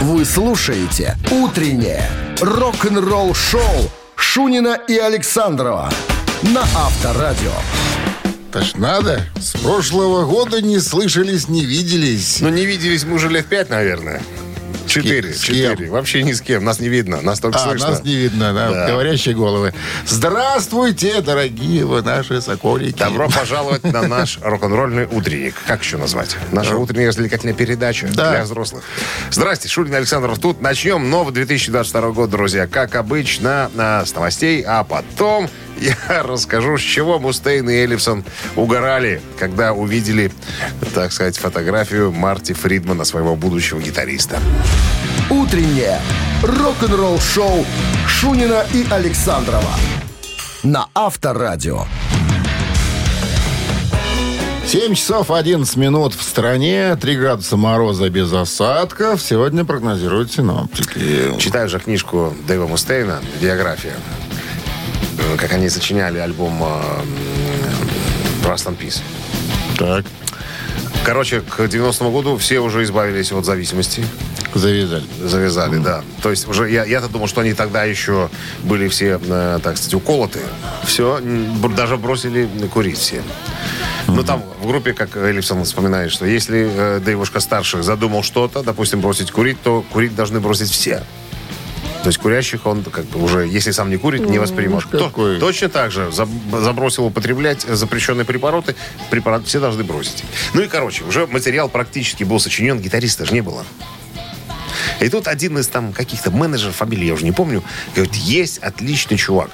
Вы слушаете «Утреннее рок-н-ролл-шоу» Шунина и Александрова на Авторадио. Это ж надо. С прошлого года не слышались, не виделись. Ну, не виделись мы уже лет пять, наверное. Четыре. Четыре. Вообще ни с кем. Нас не видно. Нас только А, слышно. нас не видно, да, Да. говорящие головы. Здравствуйте, дорогие вы наши соколики. Добро пожаловать на наш рок-н-ролльный утренник. Как еще назвать? Наша утренняя развлекательная передача Да. для взрослых. Здрасте, Шурин Александров тут. Начнем новый 2022 год, друзья. Как обычно, а, с новостей, а потом я расскажу, с чего Мустейн и Эллифсон угорали, когда увидели, так сказать, фотографию Марти Фридмана, своего будущего гитариста. «Утреннее рок-н-ролл-шоу» Шунина и Александрова на Авторадио. 7 часов 11 минут в стране, 3 градуса мороза без осадков. Сегодня прогнозируют синоптики. Читаю же книжку Дэйва Мустейна «Биография». Э, Как они сочиняли альбом э, Rust and Peace. Так, Короче, к 90-му году все уже избавились от зависимости. завязали. Завязали, да. То есть уже я, я-то думал, что они тогда еще были все, э, так сказать, уколоты. Все, даже бросили курить все. Ну, там в группе, как Эллипсон вспоминает, что если э, Дэйвушка старший задумал что-то, допустим, бросить курить, то курить должны бросить все. То есть курящих он как бы уже, если сам не курит, не какой. То- точно так же заб- забросил употреблять запрещенные препараты, препараты все должны бросить. Ну и, короче, уже материал практически был сочинен, гитариста же не было. И тут один из там каких-то менеджеров, фамилии я уже не помню, говорит, есть отличный чувак.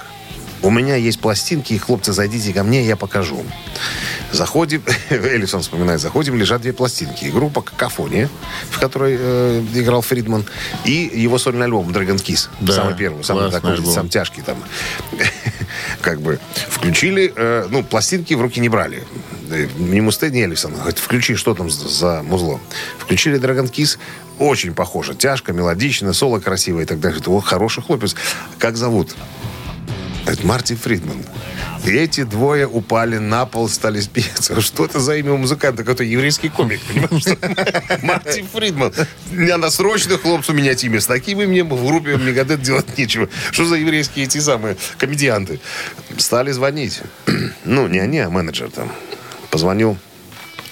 У меня есть пластинки, и, хлопцы, зайдите ко мне, я покажу. Заходим, Эллисон вспоминает, заходим, лежат две пластинки. Группа «Какофония», в которой э, играл Фридман, и его сольный альбом «Dragon Kiss». Да, самый первый, самый такой, альбом. самый тяжкий там. Как бы включили, э, ну, пластинки в руки не брали. Э, Ни Мустейн, ни Эллисон. Говорит, включи, что там за, музло. Включили Dragon Kiss. Очень похоже. Тяжко, мелодично, соло красивое и так далее. Говорит, О, хороший хлопец. Как зовут? Говорит, Марти Фридман. И эти двое упали на пол, стали спеться. Что это за имя у музыканта? Какой-то еврейский комик? Марти Фридман. Надо срочно хлопцу менять имя. С таким именем в группе Мегадет делать нечего. Что за еврейские эти самые комедианты? Стали звонить. Ну, не они, а менеджер там. Позвонил.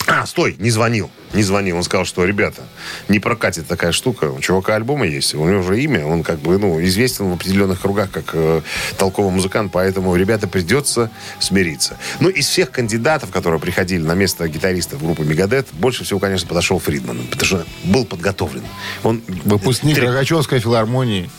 А, стой, не звонил. Не звонил. Он сказал, что, ребята, не прокатит такая штука. У чувака альбома есть, у него уже имя. Он как бы, ну, известен в определенных кругах как э, толковый музыкант, поэтому, ребята, придется смириться. Ну, из всех кандидатов, которые приходили на место гитариста в группу Мегадет, больше всего, конечно, подошел Фридман, потому что был подготовлен. Он Выпускник Три- Рогачевской филармонии.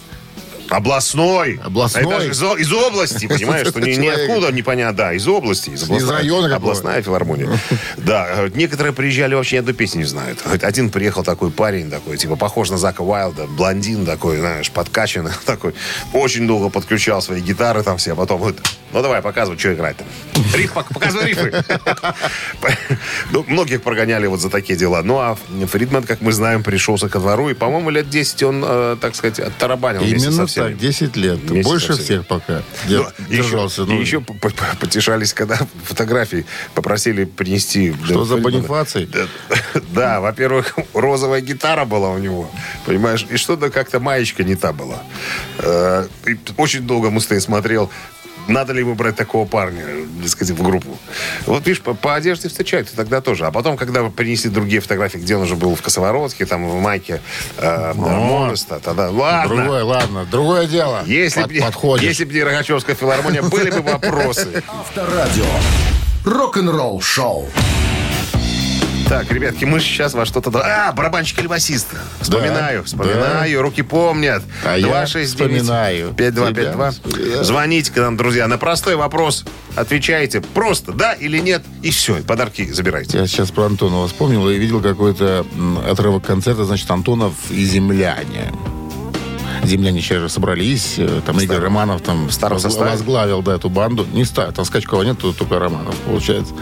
Областной. Областной. Это же из, из области, понимаешь, что ни- ниоткуда непонятно, да, из области. Из, областной- района. Областная филармония. Да, э, некоторые приезжали, вообще ни одной песни не знают. Вот Один приехал такой парень, такой, типа, похож на Зака Уайлда, блондин такой, знаешь, подкачанный такой. Очень долго подключал свои гитары там все, а потом говорит, ну давай, показывай, что играть там. Риф, пок- показывай рифы. Ну, многих прогоняли вот за такие дела. Ну, а Фридман, как мы знаем, пришелся ко двору, и, по-моему, лет 10 он, э, так сказать, оттарабанил Именно так, 10 лет. Больше всех пока. Ну, Дер- держался. Ну, и еще потешались, когда фотографии попросили принести. Что за. Бонифаций? Да, во-первых, розовая гитара была у него, понимаешь, и что-то как-то маечка не та была. Э, очень долго Мустей смотрел, надо ли ему брать такого парня, так сказать, в группу. Вот, видишь, по, по одежде встречают и тогда тоже. А потом, когда принесли другие фотографии, где он уже был в Косоворотке, там в майке э, Моноста, тогда, ладно. Другое, ладно, другое дело. Если Под- бы подходишь. если б не Рогачевская филармония, были бы вопросы. Авторадио. Рок-н-ролл-шоу. Так, ребятки, мы сейчас во что-то... А, барабанщик или басист? Вспоминаю, Да, вспоминаю, руки помнят. А я 269 вспоминаю. 5252. Тебя. Звоните к нам, друзья. На простой вопрос отвечаете просто да или нет, и все, и подарки забирайте. Я сейчас про Антонова вспомнил и видел какой-то отрывок концерта, значит, Антонов и «Земляне». Земляне сейчас собрались, э, там Игорь Романов там составе? возглавил да, эту банду. Не ста, там Скачкова нет, только Романов, получается.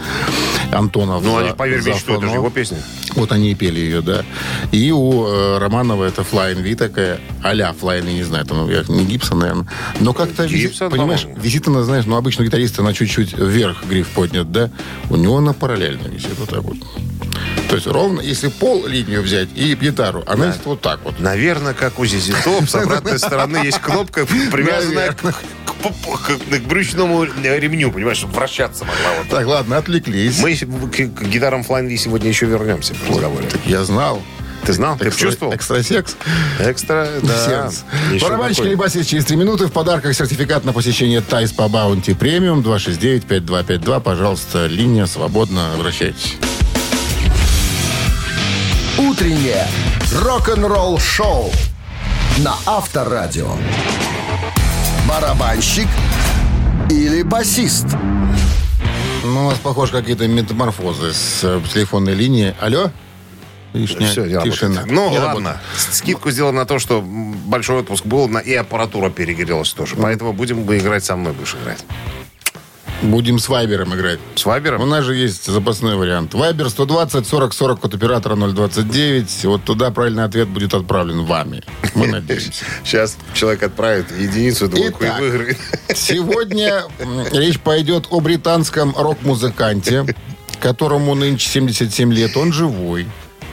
Антонов. Ну, за- они, поверь за что это же его песня. Вот они и пели ее, да. И у э, Романова это Flying V такая, а-ля Flying не знаю, там, я- не Гибсон, наверное. Но как-то, висит, Гибсон, понимаешь, по-моему. висит она, знаешь, ну, обычно гитариста она чуть-чуть вверх гриф поднят, да? У него она параллельно висит вот так вот. То есть ровно, если пол линию взять и гитару, она да. вот так вот. Наверное, как у ZZ Top, с обратной стороны есть кнопка, привязанная к, к, брючному ремню, понимаешь, чтобы вращаться могла. Вот. Так, ладно, отвлеклись. Мы к, к гитарам Flying сегодня еще вернемся в разговоре. Так я знал. Ты знал? Ты Экстра, чувствовал? Экстрасекс? Экстра, да. Барабанщик или басист через 3 минуты. В подарках сертификат на посещение Thai Spa Bounty Premium 269-5252. Пожалуйста, линия свободно. Обращайтесь. Утреннее рок-н-ролл шоу на Авторадио. Барабанщик или басист? Ну, у нас, похоже, какие-то метаморфозы с э, телефонной линии. Алло? Лишняя Все, не тишина. Ну, не ладно. Работает. Скидку сделал на то, что большой отпуск был, на и аппаратура перегрелась тоже. Поэтому будем бы играть со мной, будешь играть. Будем с Вайбером играть. С Вайбером? У нас же есть запасной вариант. Вайбер 120 40 40 от оператора 029. Вот туда правильный ответ будет отправлен вами. Мы надеемся. Сейчас человек отправит единицу, двойку и выиграет. Сегодня речь пойдет о британском рок-музыканте, которому нынче 77 лет. Он живой.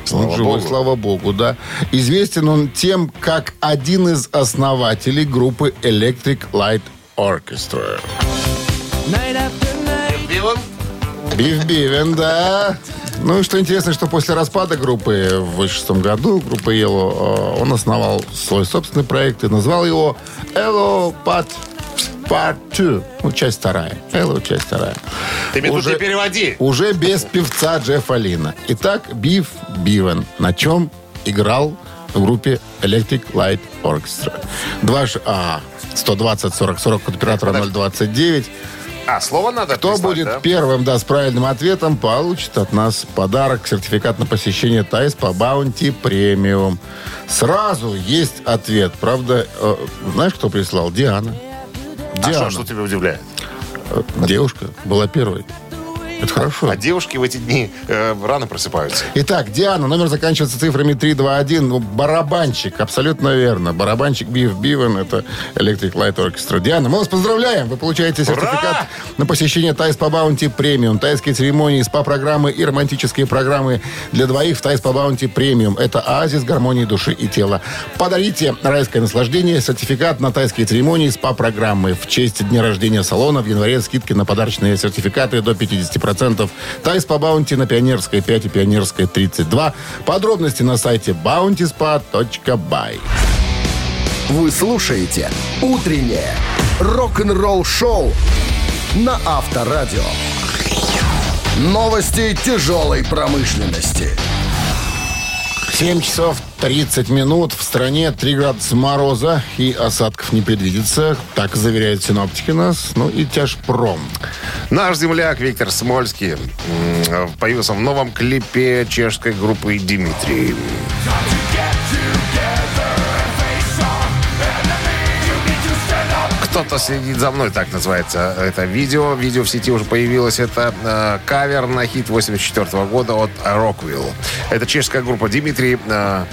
Слава он живой, Богу. слава Богу, да. Известен он тем, как один из основателей группы Electric Light Orchestra. Бивен? Бив Бивен, да. Ну и что интересно, что после распада группы в 2006 году, группы Yellow, э, он основал свой собственный проект и назвал его ELO Part 2. Ну, часть вторая. ELO, часть вторая. Ты уже, переводи. Уже без певца Джеффа Лина. Итак, Бив Бивен. На чем играл в группе Electric Light Orchestra. 2 а, 120 40 40 от оператора 029. А, слово надо Кто прислать, будет да? первым, да, с правильным ответом, получит от нас подарок, сертификат на посещение Thai Spa Bounty Premium. Сразу есть ответ. Правда, э, знаешь, кто прислал? Диана. Диана. А что, что тебя удивляет? Э, девушка была первой. Это хорошо. А девушки в эти дни э, рано просыпаются. Итак, Диана, номер заканчивается цифрами 321. Ну, барабанщик, абсолютно верно. Барабанщик Бив Бивен, это Electric Light Orchestra. Диана, мы вас поздравляем. Вы получаете сертификат Ура! на посещение Thai Spa Bounty Premium. Тайские церемонии, СПА-программы и романтические программы для двоих в Thai Spa Bounty Premium. Это оазис гармонии души и тела. Подарите райское наслаждение, сертификат на тайские церемонии, СПА-программы. В честь дня рождения салона в январе скидки на подарочные сертификаты до 50%. 10%. Thai Spa Bounty на Пионерской 5 и Пионерской 32. Подробности на сайте bountyspa.by. Вы слушаете «Утреннее рок-н-ролл-шоу» на Авторадио. Новости тяжелой промышленности. 7 часов 30 минут. В стране 3 градуса мороза и осадков не предвидится. Так заверяют синоптики нас. Ну и тяжпром. Наш земляк Виктор Смольский появился в новом клипе чешской группы «Димитрий». Кто-то следит за мной, так называется это видео. Видео в сети уже появилось. Это э, кавер на хит 84 года от Rockville. Это чешская группа Димитрий. Э,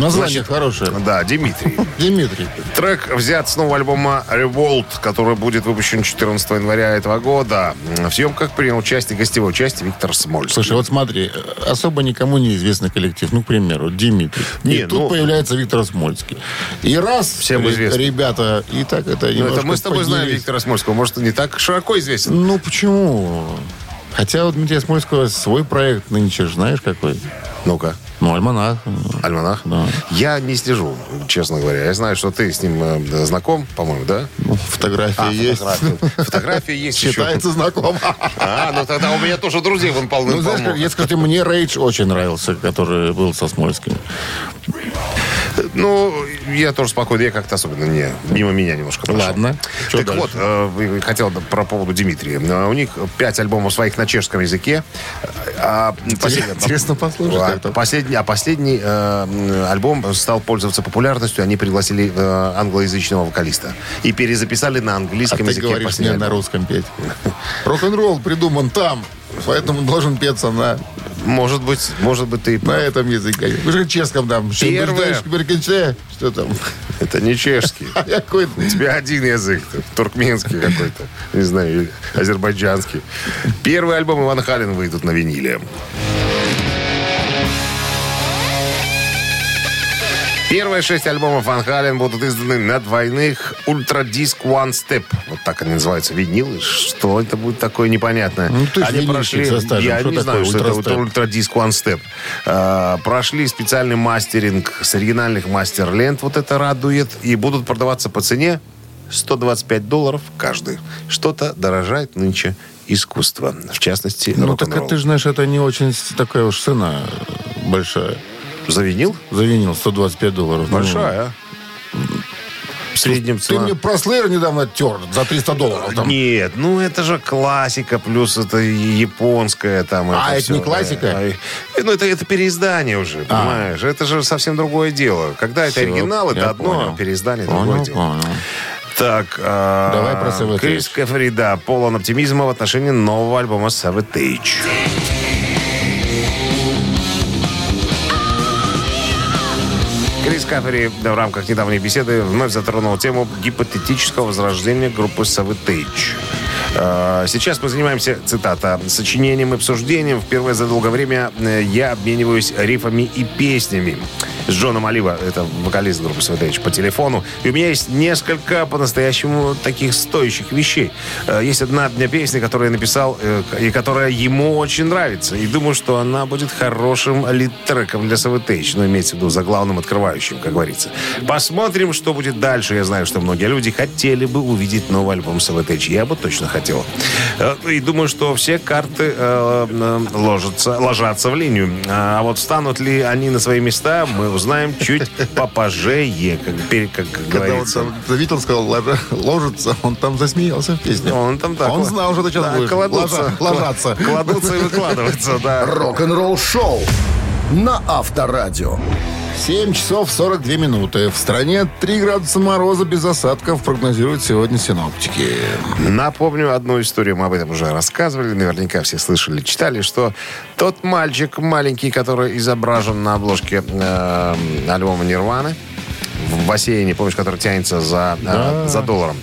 Название хорошее. Да, Димитрий. Димитрий. Трек взят с нового альбома Revolt, который будет выпущен 14 января этого года. В съемках принял участие, гостевое участие Виктор Смольский. Слушай, вот смотри, особо никому не известный коллектив. Ну, к примеру, Димитрий. Не, и тут ну, появляется Виктор Смольский. И раз всем известно. ребята, и так это ну, это мы с тобой знаем Виктора Смольского. Может, не так широко известен? Ну, почему? Хотя у Дмитрия Смольского свой проект нынче, знаешь, какой? Ну-ка. Ну, альманах. Альманах? Да. Я не слежу, честно говоря. Я знаю, что ты с ним э, знаком, по-моему, да? Ну, фотографии а, есть. Фотографии, есть Считается еще. знаком. А, ну тогда у меня тоже друзей вон полным Ну, знаешь, я скажу, мне Рейдж очень нравился, который был со Смольским. Ну, я тоже спокойно, я как-то особенно не, мимо меня немножко прошел. Ладно. Что так дальше? вот, э, хотел про поводу Дмитрия. Э, у них пять альбомов своих на чешском языке. А, послед... Интересно послушать. А, последний, а последний э, альбом стал пользоваться популярностью. Они пригласили э, англоязычного вокалиста. И перезаписали на английском а языке. ты говоришь мне на русском петь. Рок-н-ролл придуман там. Поэтому должен петься на... Может быть, может быть, ты... На этом языке. Вы же чешском там. Первое... Что там? Это не чешский. Какой У тебя один язык. Туркменский какой-то. Не знаю, азербайджанский. Первый альбом Иван Халин выйдут на виниле. Первые шесть альбомов Ван Хален будут изданы на двойных Disc One Step. Вот так они называются, винилы. Что это будет такое непонятное? Ну, есть они винильчик со стажем. я Что не знаю, что это вот Disc One Step. А, прошли специальный мастеринг с оригинальных мастер-лент. Вот это радует. И будут продаваться по цене 125 долларов каждый. Что-то дорожает нынче искусство. В частности, Ну, так рок-н-ролл. ты же знаешь, это не очень такая уж цена большая. За винил? За винил 125 долларов. Ну, Большая, а? В среднем Ты цена... мне про Slayer недавно тер за 300 долларов. Там. Нет, ну это же классика, плюс это японская там. А, это всё. не классика? Э, э, Ну, это, это переиздание уже, понимаешь? Это же совсем другое дело. Когда это Всё, оригинал, это одно, понял. а переиздание другое Понял, дело. понял. Так, а, Давай про. Крис Кафри, да, полон оптимизма в отношении нового альбома Savatage. Кафери в рамках недавней беседы вновь затронул тему гипотетического возрождения группы Savatage. Э, Сейчас мы занимаемся, цитата, сочинением и обсуждением. Впервые за долгое время э, я обмениваюсь рифами и песнями с Джоном Олива, это вокалист группы Savatage, по телефону. И у меня есть несколько по-настоящему таких стоящих вещей. Э, Есть одна песня, которую я написал, и которая ему очень нравится. И думаю, что она будет хорошим лид-треком для Savatage. Ну, имеется в виду за главным открывающим, как говорится. Посмотрим, что будет дальше. Я знаю, что многие люди хотели бы увидеть новый альбом Savatage. Я бы точно хотел. Э, И думаю, что все карты э, э, ложатся, ложатся в линию. А вот встанут ли они на свои места, мы узнаем чуть попозже, как, как Когда говорится. там, Давид, он сказал, ложится, он там засмеялся в песне. Он там так. Он знал, что ты сейчас Да, будешь кладутся, ложа- ложаться. Кладутся и выкладываются, да. Рок-н-ролл шоу на Авторадио. 7 часов 42 минуты. В стране 3 градуса мороза без осадков прогнозируют сегодня синоптики. Напомню одну историю, мы об этом уже рассказывали, наверняка все слышали, читали, что тот мальчик маленький, который изображен на обложке э, альбома Нирваны, в бассейне, помнишь, который тянется за, э, Да. за долларом.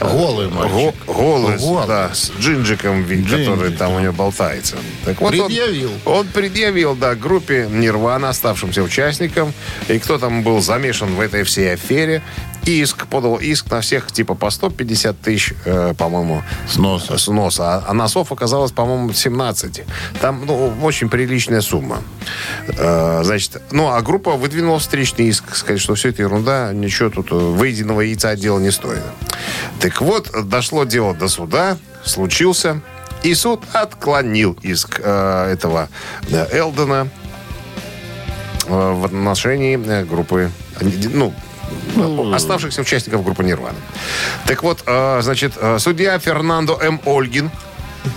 Голый мальчик. Го- голый, Голый. да, с джинджиком, вид, который Джинджик, там у него болтается. Так вот он- Предъявил. Он, предъявил, да, группе Нирвана, оставшимся участникам, и кто там был замешан в этой всей афере, иск, подал иск на всех, типа, по 150 тысяч, э, по-моему, Сноса. сноса. А, а носов оказалось, по-моему, 17. Там, ну, очень приличная сумма. Э, значит, ну, а группа выдвинула встречный иск, сказать, что все это ерунда, ничего тут э, выеденного яйца дело не стоит. Так вот, дошло дело до суда, случился, и суд отклонил иск э, этого э, Элдена э, в отношении э, группы, э, ну, оставшихся участников группы Нирвана. Так вот, э, значит, э, судья Фернандо М. Ольгин,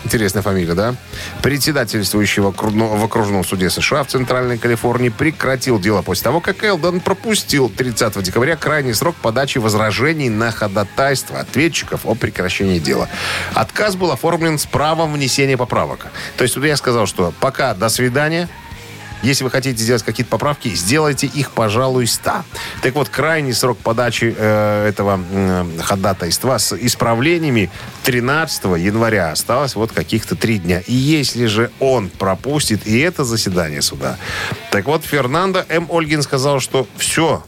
интересная фамилия, да, председательствующего в окружном суде США в Центральной Калифорнии прекратил дело после того, как Элдон пропустил 30 декабря крайний срок подачи возражений на ходатайство ответчиков о прекращении дела. Отказ был оформлен с правом внесения поправок. То есть судья сказал, что пока до свидания, если вы хотите сделать какие-то поправки, сделайте их, пожалуйста. Так вот, крайний срок подачи э, этого м, ходатайства с исправлениями 13 января осталось вот каких-то три дня. И если же он пропустит и это заседание суда, так вот, Фернандо М. Ольгин сказал, что все,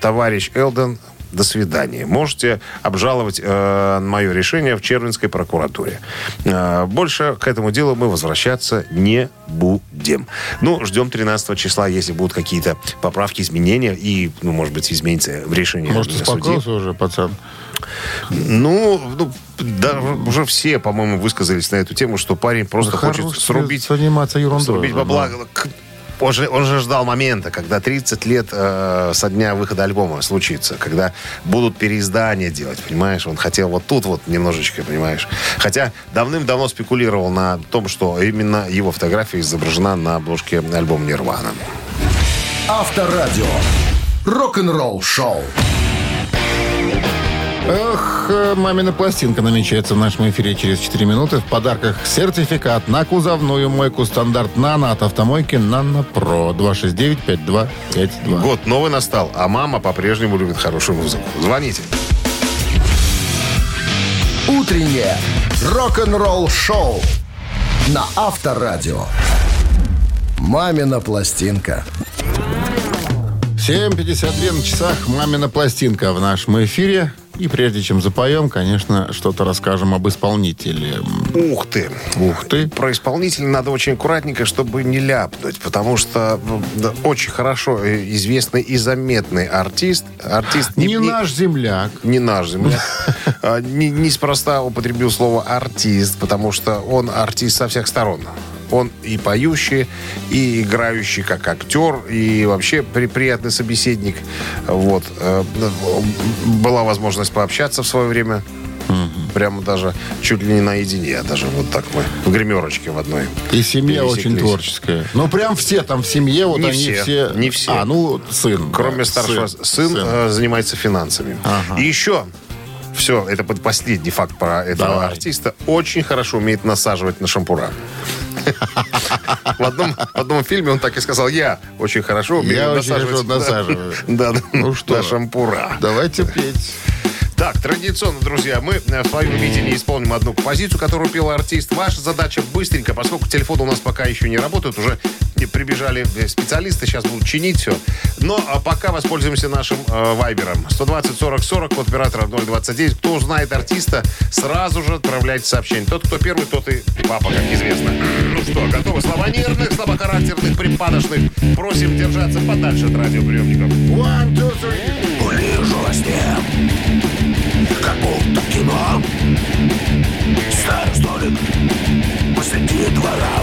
товарищ Элден, до свидания. Можете обжаловать э, мое решение в Червинской прокуратуре. Э, больше к этому делу мы возвращаться не будем. Ну, ждем 13 числа, если будут какие-то поправки, изменения и, ну, может быть, изменится в решении Может, успокоился уже, пацан? Ну, ну, да, уже все, по-моему, высказались на эту тему, что парень просто хочет Хорош срубить заниматься ерундой. Срубить бабла. К- Он же, он же ждал момента, когда 30 лет э, со дня выхода альбома случится, когда будут переиздания делать, понимаешь? Он хотел вот тут вот немножечко, понимаешь? Хотя давным-давно спекулировал на том, что именно его фотография изображена на обложке альбома «Нирвана». Авторадио. Рок-н-ролл шоу. Эх, э, мамина пластинка намечается в нашем эфире через 4 минуты. В подарках сертификат на кузовную мойку стандарт «Нано» от автомойки «Нано Про» 269-5252. Год новый настал, а мама по-прежнему любит хорошую музыку. Звоните. Утреннее рок-н-ролл шоу на Авторадио. Мамина пластинка. 7.52 на часах «Мамина пластинка» в нашем эфире. И прежде чем запоем, конечно, что-то расскажем об исполнителе. Ух ты. Ух ты. Про исполнителя надо очень аккуратненько, чтобы не ляпнуть, потому что да, очень хорошо э, известный и заметный артист. Артист Не, наш земляк. Не наш земляк. А, не- Неспроста употребил слово артист, потому что он артист со всех сторон. Он и поющий, и играющий как актер, и вообще при- приятный собеседник. Вот. Э, Была возможность пообщаться в свое время. Прямо даже чуть ли не наедине. Даже вот так мы в гримерочке в одной. И семья очень творческая. Ну, прям все там в семье, вот Не они все, все... не все. А, ну, сын. Кроме да, старшего, сын, э, занимается финансами. Ага. И еще, все, это последний факт про этого Давай. артиста, очень хорошо умеет насаживать на шампура. В одном, в одном фильме он так и сказал, я очень хорошо умею Я очень хорошо насаживаю. Да, да, Ну что? на шампура. Давайте петь. Так, традиционно, друзья, мы э, в своем видении исполним одну композицию, которую пел артист. Ваша задача быстренько, поскольку телефон у нас пока еще не работает, уже прибежали э, специалисты, сейчас будут чинить все. Но а пока воспользуемся нашим э, вайбером. 120 40 40, код оператора 029. Кто узнает артиста, сразу же отправляйте сообщение. Тот, кто первый, тот и папа, как известно. Ну что, готовы? Слова нервных, слабохарактерных, припадочных. Просим держаться подальше от радиоприемников. One, two, three. Увижу во сне, как будто в кино Старый столик посреди двора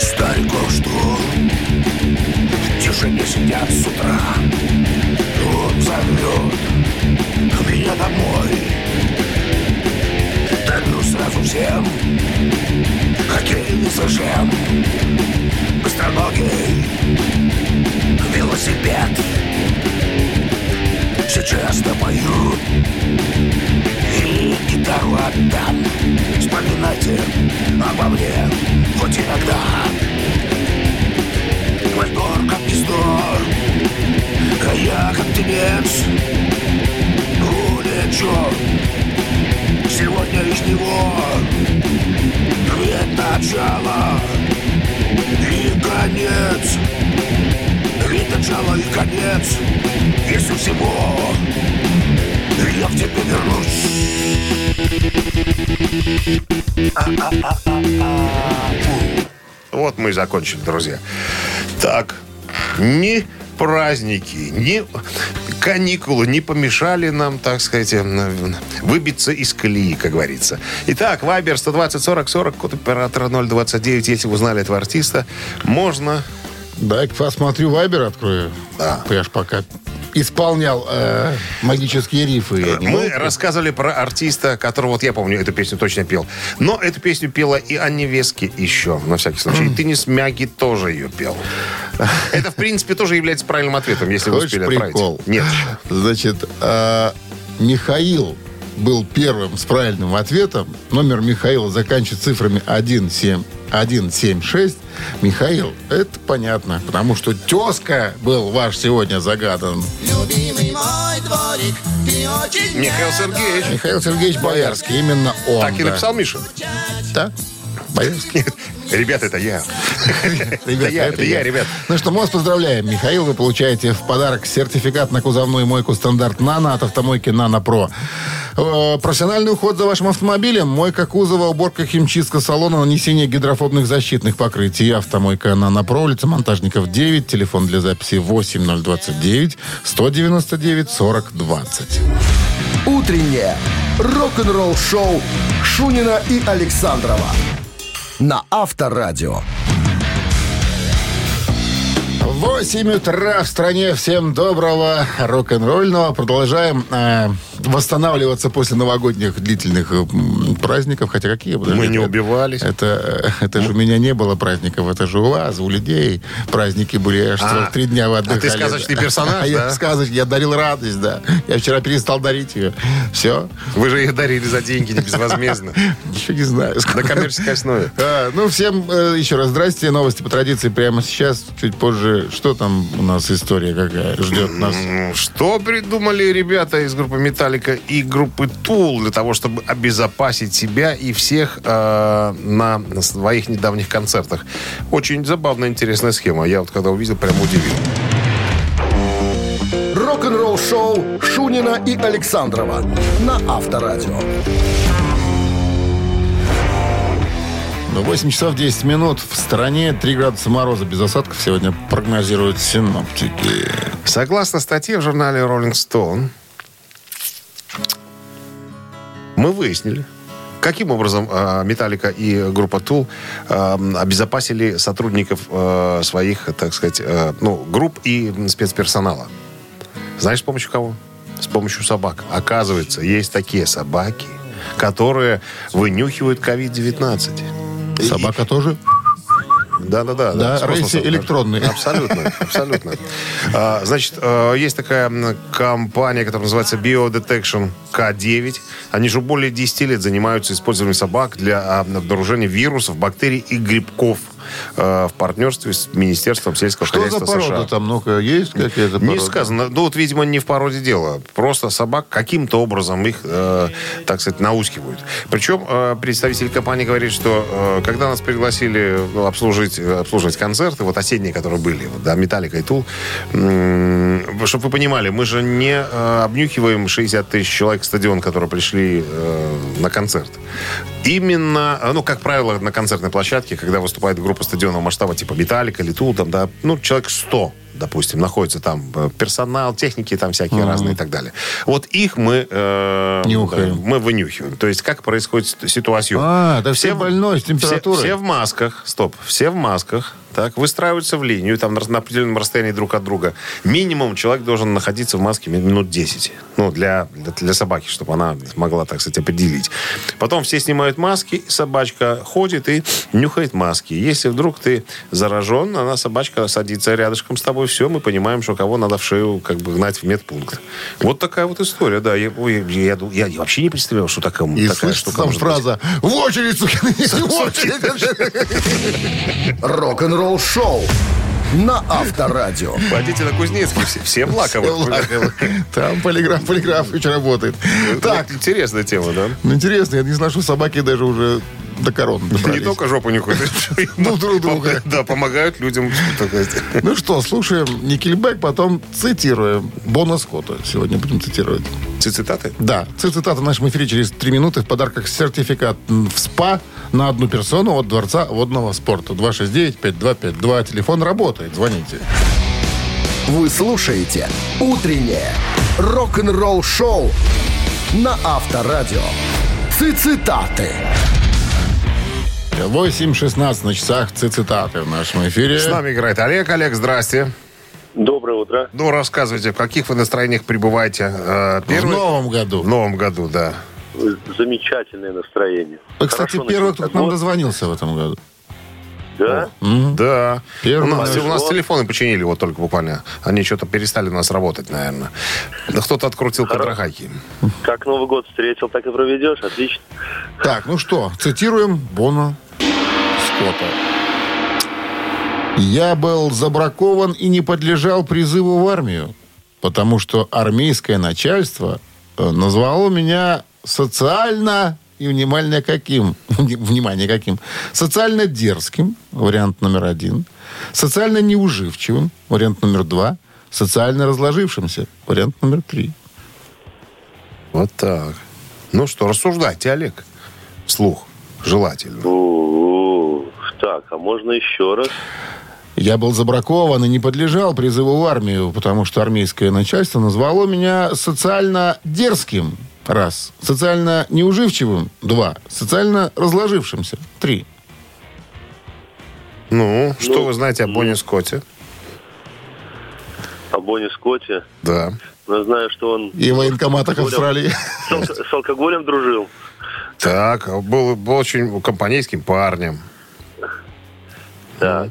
Стариков что в тишине сидят с утра Он зовет меня домой Дарю сразу всем Хоккей зажем Быстроногий велосипед Сейчас напою И гитару отдам. Вспоминайте обо мне Хоть иногда. Двор как гнездо А я как птенец. Улечу. Сегодня из него. Ведь начало И конец Ведь начало и конец Если всего Я к тебе вернусь Вот мы и закончили, друзья. Так, ни праздники, ни каникулы не помешали нам, так сказать, э, выбиться из колеи, как говорится. Итак, Вайбер 120 40 40, код оператора 029. Если узнали этого артиста, можно... Дай посмотрю, Вайбер открою. Да. Я ж пока исполнял э, магические рифы. я Мы рассказывали про артиста, которого, вот я помню, эту песню точно пел. Но эту песню пела и Анне Вески еще, на всякий случай. И Теннис Мяги тоже ее пел. Это, в принципе, тоже является правильным ответом, если вы Хочешь успели отправить. прикол? Нет. Значит, э, Михаил был первым с правильным ответом. Номер Михаила заканчивается цифрами 17, 176. Михаил, это понятно, потому что тезка был ваш сегодня загадан. Любимый мой дворик, ты очень Михаил Сергеевич. Михаил Сергеевич Боярский, именно он. Так и да. написал Миша? Да, Боярский. Ребята, это я. Ребята, Это я, это я, ребят. Ну что, мы вас поздравляем, Михаил. Вы получаете в подарок сертификат на кузовную мойку стандарт «Нано» от автомойки «Нано Про». Э, Профессиональный уход за вашим автомобилем, мойка кузова, уборка, химчистка салона, нанесение гидрофобных защитных покрытий. Автомойка «Нано Про», улица Монтажников, 9, телефон для записи 8029 199 40 20. Утреннее рок-н-ролл-шоу Шунина и Александрова на Авторадио. 8 утра в стране. Всем доброго рок-н-ролльного. Продолжаем э, восстанавливаться после новогодних длительных э, праздников. Хотя какие? Подожди, Мы не убивались. Это, э, это же у меня не было праздников. Это же у вас, у людей. Праздники были аж А, три дня вы а ты отдыхали. сказочный персонаж, А я да? сказочный. Я дарил радость, да. Я вчера перестал дарить ее. Все. Вы же их дарили за деньги, не безвозмездно. Ничего не знаю. На коммерческой основе. А, ну, всем э, еще раз здрасте. Новости по традиции прямо сейчас. Чуть позже. Что там у нас история какая ждет нас? Ну, Что придумали ребята из группы Металлика? Металлика и группы Тул для того, чтобы обезопасить себя и всех э, на своих недавних концертах. Очень забавная, интересная схема. Я вот когда увидел, прям удивил. Рок-н-ролл шоу Шунина и Александрова на Авторадио. Ну, 8 часов 10 минут. В стране 3 градуса мороза без осадков сегодня прогнозируют синоптики. Согласно статье в журнале Rolling Stone, мы выяснили, каким образом э, Металлика и группа Tool э, обезопасили сотрудников э, своих, так сказать, ну, групп и спецперсонала. Знаешь, с помощью кого? С помощью собак. Оказывается, есть такие собаки, которые вынюхивают COVID-19. Собака тоже? Да-да-да. Да, космоса. рейсы электронные. Абсолютно, абсолютно. А, Значит, э, есть такая компания, которая называется Biodetection K9. Они же более 10 лет занимаются использованием собак для а, обнаружения вирусов, бактерий и грибков э, в партнерстве с Министерством сельского Что за хозяйства США. порода там? Ну-ка, есть какая-то Не сказано. Ну, вот, видимо, не в породе дело. Просто собак каким-то образом их, э, так сказать, наускивают. Причем э, представитель компании говорит, что э, когда нас пригласили ну, обслужить, обслуживать концерты, вот осенние, которые были, вот, да, Металлика и Тул, чтобы вы понимали, мы же не э, обнюхиваем 60 тысяч человек стадион, которые пришли э, на концерт. Именно, э, ну, как правило, на концертной площадке, когда выступает группа стадионного масштаба, типа Металлика или Тул, там, да, ну, человек 100 допустим, находится там э, персонал, техники там всякие разные и так далее. Вот их мы... э, Нюхаем. да, мы вынюхиваем. То есть как происходит ситуация? А, да все в- больной с температурой. Все, все в масках, стоп, все в масках, так, выстраиваются в линию, там на, определенном расстоянии друг от друга. Минимум человек должен находиться в маске ми- минут 10. Ну, для, для, для собаки, чтобы она могла, так сказать, определить. Потом все снимают маски, собачка ходит и нюхает маски. Если вдруг ты заражен, она, собачка, садится рядышком с тобой, все, мы понимаем, что кого надо в шею как бы гнать в медпункт. Вот такая вот история, да. Я, я, ду- я вообще не представлял, что такая, И такая штука там быть. фраза «В очередь, сука, в очередь!» Рок-н-ролл шоу на Авторадио. Пойдите на Кузнецкий, все, все в Лаковых. Там полиграф, полиграф еще работает. Так, Так, интересная тема, да? ну интересно, я не знаю, что собаки даже уже до корон Не добрались. только жопу нюхают. Ну, друг друга. Да, помогают людям. Ну что, слушаем Никельбэк, потом цитируем Бона Скотта. Сегодня будем цитировать. Цитаты? Да, цитата в нашем эфире через три минуты. В подарках сертификат в СПА на одну персону от Дворца водного спорта. 269-5252. Телефон работает. Звоните. Вы слушаете «Утреннее рок-н-ролл шоу» на Авторадио. Цитаты. 8.16 на часах цитаты в нашем эфире. С нами играет Олег. Олег, здрасте. Доброе утро. Ну, рассказывайте, в каких вы настроениях пребываете? э, В Первый... новом году. В новом году, да. Замечательное настроение. Вы, кстати, Хорошо первый, кто к нам дозвонился в этом году. Да? Да. Первый у, нас, у нас телефоны починили вот только буквально. Они что-то перестали у нас работать, наверное. Да кто-то открутил контрагайки. Как Новый год встретил, так и проведешь. Отлично. Так, ну что, цитируем Бона Скотта. «Я был забракован и не подлежал призыву в армию, потому что армейское начальство э, назвало меня социально и внимание каким? Внимание каким? Социально дерзким, вариант номер один. Социально неуживчивым, вариант номер два. Социально разложившимся, вариант номер три. Вот так. Ну что, рассуждайте, Олег. Слух. Желательно. У-у-у. Так, а можно еще раз? Я был забракован и не подлежал призыву в армию, потому что армейское начальство назвало меня социально дерзким. Раз. Социально неуживчивым. Два. Социально разложившимся. Три. Ну, что Ну, вы знаете о Бонни Скотте? О Бонни Скотте. Да. Но я знаю, что он И в военкоматах Австралии. с, алко- с алкоголем дружил. Так, был, был очень компанейским парнем. Так.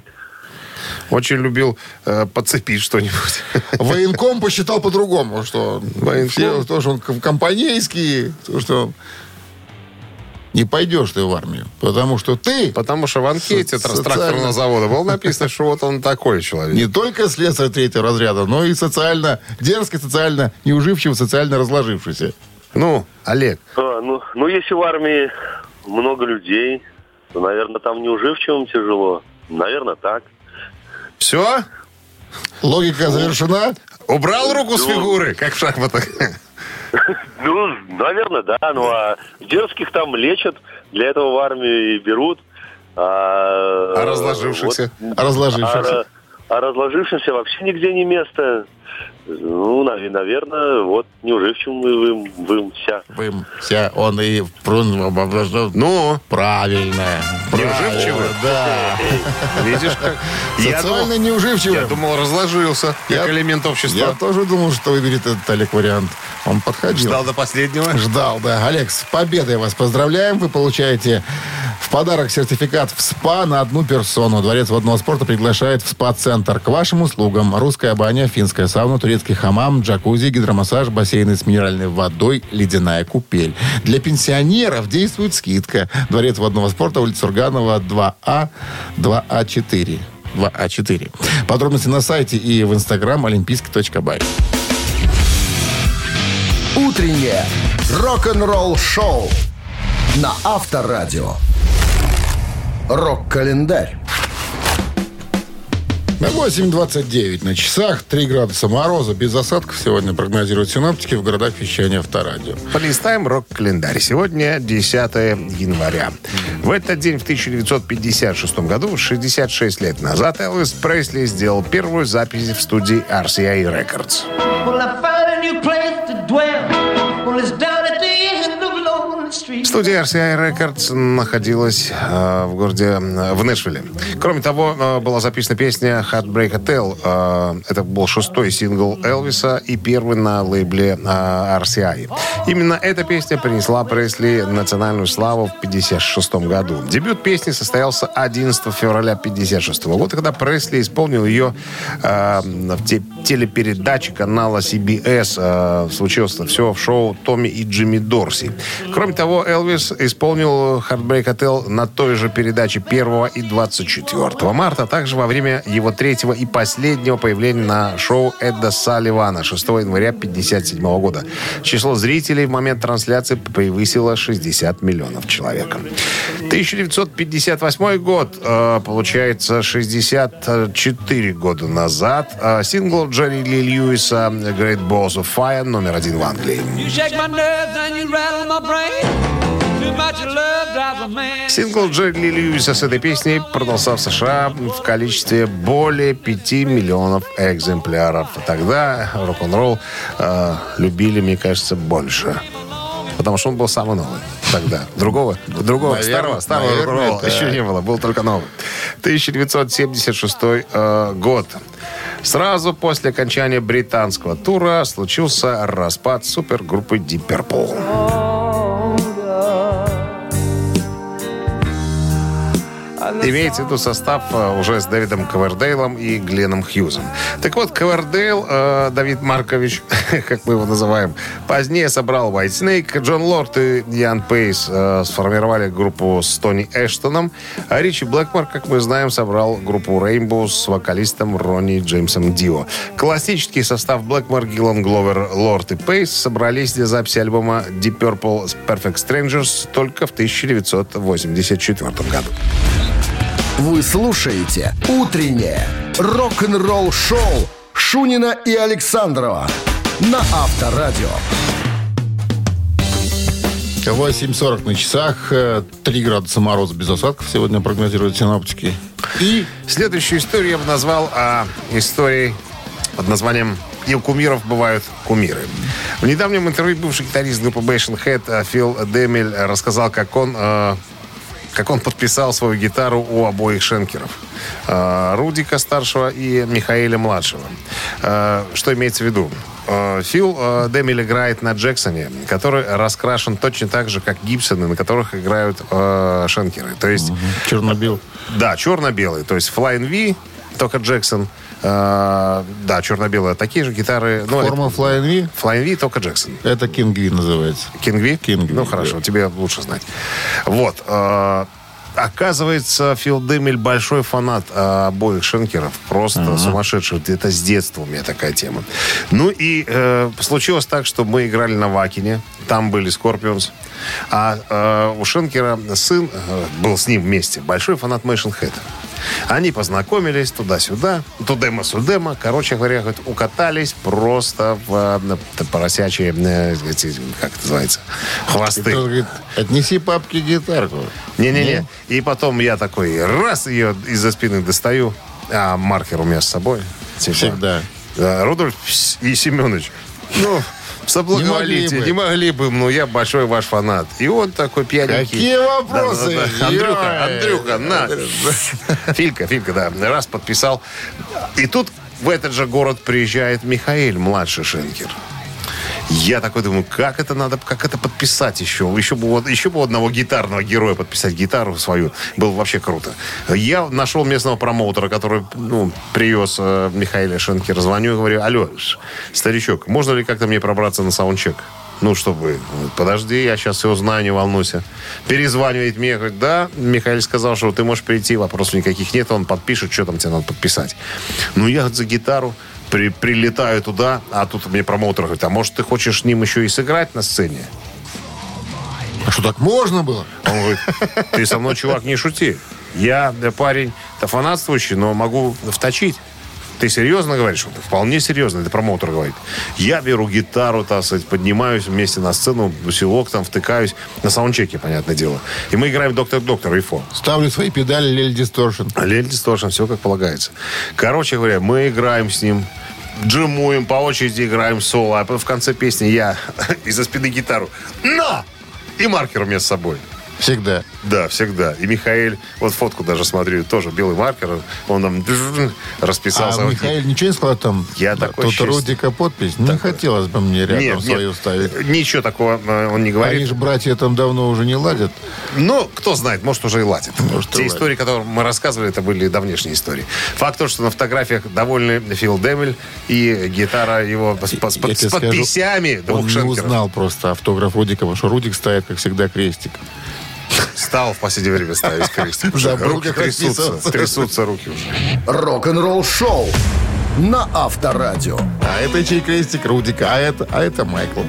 Очень любил э, подцепить что-нибудь. Военком посчитал по-другому, что Военком? все, то, что он ком- компанейский, то, что он не пойдешь ты в армию. Потому что ты Потому что в анкете Со- тракторного завода было написано, что вот он такой человек. не только слесарь третьего разряда, но и социально дерзкий, социально неуживчивый, социально разложившийся. Ну, Олег, А, ну, ну, если в армии много людей, то, наверное, там неуживчивым тяжело. Наверное, так. Все? Логика завершена. Убрал руку с Ну. фигуры, как в шахматах? Ну, наверное, да. Ну, а дерзких там лечат, для этого в армию и берут. А, А разложившихся? вот, Разложившихся. а, а разложившимся вообще нигде не место. Ну, наверное, вот неуживчивым вы, вы вся. Вы, вся, он и прун- Ну, правильно. Неуживчивый? Правильно, Да. видишь, как... Я Социально думал, неуживчивый. я думал, разложился, как Я- элемент Я общества. тоже думал, что выберет этот Олег вариант. Он подходил. Ждал до последнего. Ждал, да. Олег, с победой вас поздравляем. Вы получаете в подарок сертификат в СПА на одну персону. Дворец водного спорта приглашает в СПА-центр. К вашим услугам русская баня, финская сауна, турецкий хамам, джакузи, гидромассаж, бассейны с минеральной водой, ледяная купель. Для пенсионеров действует скидка. Дворец водного спорта, улица Сурганова, 2А, 2А4. 2А4. Подробности на сайте и в инстаграм олимпийский.бай. Утреннее рок-н-ролл-шоу на Авторадио. Рок-календарь. 8.29 на часах, 3 градуса мороза, без осадков сегодня прогнозируют синоптики в городах вещания авторадио. Полистаем рок-календарь. Сегодня 10 января. В этот день, в 1956 году, 66 лет назад, Элвис Пресли сделал первую запись в студии RCA Records. Студия RCA Records находилась э, в городе, э, в Нэшвилле. Кроме того, э, была записана песня Heartbreak Hotel. Э, это был шестой сингл Элвиса и первый на лейбле э, RCA. Именно эта песня принесла Пресли национальную славу в 1956 году. Дебют песни состоялся 11 февраля 1956 года, когда Пресли исполнил ее э, в те- телепередаче канала CBS. Э, случилось все в шоу Томми и Джимми Дорси. Кроме того, Элвис исполнил Heartbreak Hotel на той же передаче 1 и 24 марта, а также во время его третьего и последнего появления на шоу Эдда Салливана 6 января 1957 года. Число зрителей в момент трансляции превысило 60 миллионов человек. 1958 год, э, получается, 64 года назад. Э, сингл Джерри Ли Льюиса «Great Balls of Fire» номер один в Англии. You shake my nerves and you rattle my brain. Сингл Джерри Льюиса с этой песней продался в США в количестве более 5 миллионов экземпляров. Тогда рок-н-ролл э, любили, мне кажется, больше. Потому что он был самый новый тогда. Другого, другого Наверное, старого, старого наверное, рок-н-ролла да. еще не было. Был только новый. 1976 э, год. Сразу после окончания британского тура случился распад супергруппы Deep Purple. Имеется в виду состав э, уже с Дэвидом Ковердейлом и Гленном Хьюзом. Так вот, Ковердейл, э, Давид Маркович, как мы его называем, позднее собрал White Snake. Джон Лорд и Ян Пейс э, сформировали группу с Тони Эштоном. А Ричи Блэкмор, как мы знаем, собрал группу Rainbow с вокалистом Ронни Джеймсом Дио. Классический состав Блэкмор, Гиллан Гловер, Лорд и Пейс собрались для записи альбома Deep Purple Perfect Strangers только в 1984 году. Вы слушаете «Утреннее рок-н-ролл-шоу» Шунина и Александрова на Авторадио. 8.40 на часах, э, 3 градуса мороза без осадков сегодня прогнозируют синоптики. И Следующую историю я бы назвал а, историей под названием «И у кумиров бывают кумиры». В недавнем интервью бывший гитарист группы Bashing Head а, Фил Демель рассказал, как он, а, как он подписал свою гитару у обоих шенкеров. А, Рудика старшего и Михаэля младшего. А, Что имеется в виду? А, Фил Демель играет на Джексоне, который раскрашен точно так же, как Гибсоны, на которых играют шенкеры. То есть Чернобил. да, черно-белый. То есть Flying V, только Джексон. Э, да, черно-белые. Такие же гитары. Ну, Форма Flying V, Flying V, только Джексон. это King V называется. Кингви? King V, Ну, да. хорошо, тебе лучше знать. Вот. э, Оказывается, Фил Демель большой фанат э, обоих Шенкеров. Просто сумасшедший. Это с детства у меня такая тема. Ну и э, случилось так, что мы играли на Вакене. Там были Скорпионс. А э, у Шенкера сын э, был с ним вместе. Большой фанат Machine Head. Они познакомились туда-сюда, тудема-судема. Короче говоря, говорит, укатались просто в э, поросячьи, э, как это называется, хвосты. говорит, отнеси папке гитарку. Не-не-не. И потом я такой раз ее из-за спины достаю, а маркер у меня с собой. Типа, Всегда. да, Рудольф и Семенович, ну, соблаговолите, Не могли бы. не могли бы, ну, я большой ваш фанат. И он такой пьяненький. Какие вопросы? Да-да-да. Андрюха, Ой. Андрюха, на. Филька, Филька, да, раз подписал. И тут в этот же город приезжает Михаил, младший Шенкер. Я такой думаю, как это надо, как это подписать еще? Еще бы, еще бы одного гитарного героя подписать гитару свою. Было вообще круто. Я нашел местного промоутера, который ну, привез э, Михаила Шенкера. Звоню и говорю, алло, старичок, можно ли как-то мне пробраться на саундчек? Ну, чтобы, подожди, я сейчас все знаю, не волнуйся. Перезванивает мне, говорит, да, Михаил сказал, что ты можешь прийти, вопросов никаких нет, он подпишет, что там тебе надо подписать. Ну, я за гитару при- прилетаю туда, а тут мне промоутер говорит, а может, ты хочешь с ним еще и сыграть на сцене? А что, так можно было? Он говорит, ты со мной, чувак, не шути. Я э, парень-то фанатствующий, но могу вточить. Ты серьезно говоришь? Он вполне серьезно, это промоутер говорит. Я беру гитару, так сказать, поднимаюсь вместе на сцену, усилок там втыкаюсь. На саундчеке, понятное дело. И мы играем «Доктор-доктор» Рифо. Ставлю свои педали Лель Дисторшн. Лель Дисторшн, все как полагается. Короче говоря, мы играем с ним, джимуем, по очереди играем соло. А в конце песни я из-за спины гитару «На!» И маркер у меня с собой. Всегда. Да, всегда. И Михаил, вот фотку даже смотрю, тоже белый маркер, он там расписался. А Михаил ничего не сказал там? Я Да, такой Тут счастье- Рудика подпись. Не хотелось бы мне рядом Нет, свою нет, ставить. ничего такого э, он не Они говорит. же братья там давно уже не ладят. Ну, кто знает, может, уже и ладит. Может, и Те ладит. истории, которые мы рассказывали, это были давнешние истории. Факт то, что на фотографиях довольны Фил Демель и гитара его с, с- с подписями двух Он не узнал просто автограф Рудика, потому что Рудик ставит, как всегда, крестик. Стал в последнее время ставить крестик. Руки трясутся. Трясутся руки уже. Рок-н-ролл шоу на Авторадио. А это чей крестик Рудика, а это, а это Майкл.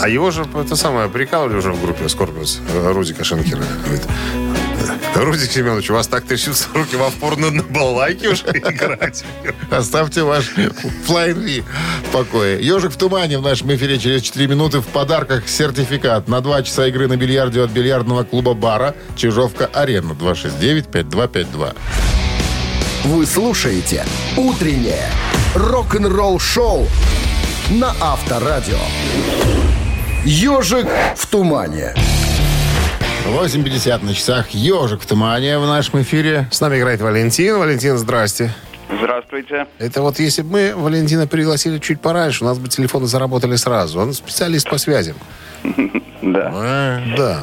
А его же, это самое, прикалывали уже в группе Скорпиус, Рудика Шенкера. Говорит, Рудик Семенович, у вас так трясутся руки, вам порно на балалайке уже играть. Оставьте ваш V в покое. «Ежик в тумане» в нашем эфире через 4 минуты в подарках сертификат на 2 часа игры на бильярде от бильярдного клуба «Бара» Чижовка-Арена 269-5252. Вы слушаете «Утреннее рок-н-ролл-шоу» на Авторадио. «Ежик в тумане». 8.50 на часах «Ежик в тумане» в нашем эфире. С нами играет Валентин. Валентин, здрасте. Здравствуйте. Это вот если бы мы Валентина пригласили чуть пораньше, у нас бы телефоны заработали сразу. Он специалист по связям. Да. А, Да.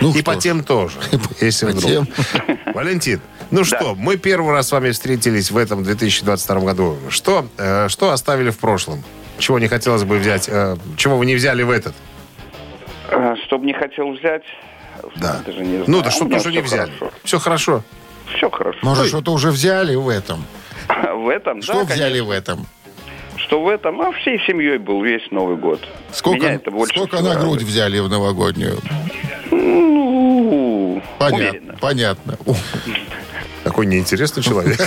ну И по тем тоже, если вдруг. Валентин, ну что, мы первый раз с вами встретились в этом 2022 году. Что, э, что оставили в прошлом? Чего не хотелось бы взять? э, чего вы не взяли в этот? А, Что бы не хотел взять, Да. даже не знаю. Ну да, У что меня тоже не взяли. хорошо. Все хорошо. Все хорошо. Может, что-то уже взяли в этом? В этом, Что да, взяли конечно. в этом? Что в этом? А всей семьей был весь Новый год. Меня Сколько, это больше сколько на грудь взяли в новогоднюю? Ну, Понятно. уверенно. Понятно. Такой неинтересный человек.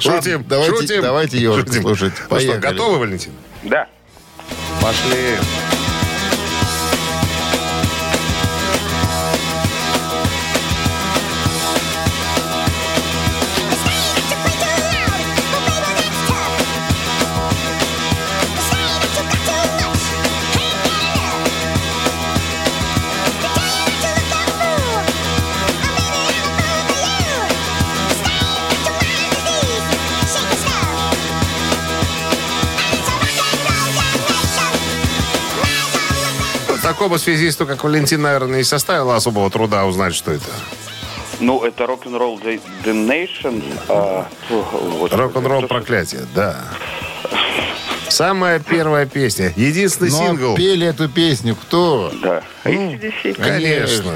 Шутим, давайте- шутим. давайте Шутим. слушать. Ну что, готовы, Валентин? Да. Пошли. Такому связисту, как Валентин, наверное, не составило особого труда узнать, что это. Ну, это рок-н-ролл The, The Nation. а, вот. Рок-н-ролл проклятие, да. Самая первая песня. Единственный Но сингл. пели эту песню кто? Да. AC/DC. Конечно.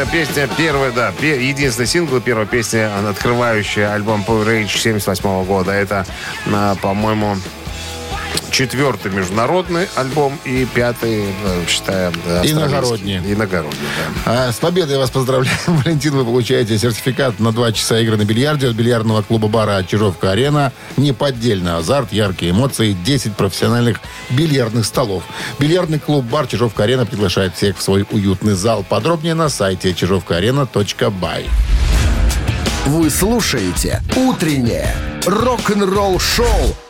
Э, Песня первая, да, единственный сингл, первая песня, открывающая альбом Power Rage 78 года. Это, а, по-моему, четвертый международный альбом и пятый, э, считаем, да, Иногородний. Иногородний, да. А, с победой вас поздравляем, Валентин. Вы получаете сертификат на два часа игры на бильярде от бильярдного клуба-бара «Чижовка-арена». Неподдельный азарт, яркие эмоции, 10 профессиональных бильярдных столов. Бильярдный клуб-бар «Чижовка-арена» приглашает всех в свой уютный зал. Подробнее на сайте чижовкаарена.бай. Вы слушаете «Утреннее рок-н-ролл-шоу»